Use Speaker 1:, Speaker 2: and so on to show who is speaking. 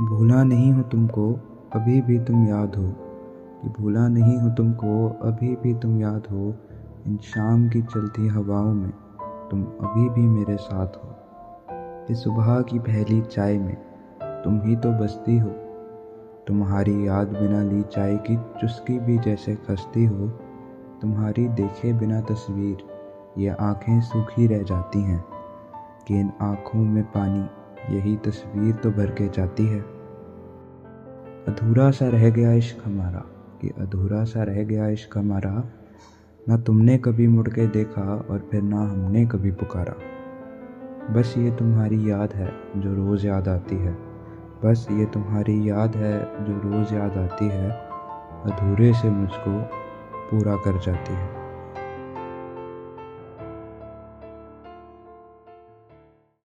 Speaker 1: भूला नहीं हो तुमको, अभी भी तुम याद हो। कि भूला नहीं हो तुमको, अभी भी तुम याद हो। इन शाम की चलती हवाओं में तुम अभी भी मेरे साथ हो। इस सुबह की पहली चाय में तुम ही तो बसती हो। तुम्हारी याद बिना ली चाय की चुस्की भी जैसे खसती हो। तुम्हारी देखे बिना तस्वीर, ये आँखें सूखी रह जाती हैं। कि इन आँखों में पानी यही तस्वीर तो भर के जाती है। अधूरा सा रह गया इश्क हमारा कि अधूरा सा रह गया इश्क हमारा। ना तुमने कभी मुड़ के देखा और फिर ना हमने कभी पुकारा। बस ये तुम्हारी याद है जो रोज़ याद आती है। बस ये तुम्हारी याद है जो रोज़ याद आती है। अधूरे से मुझको पूरा कर जाती है।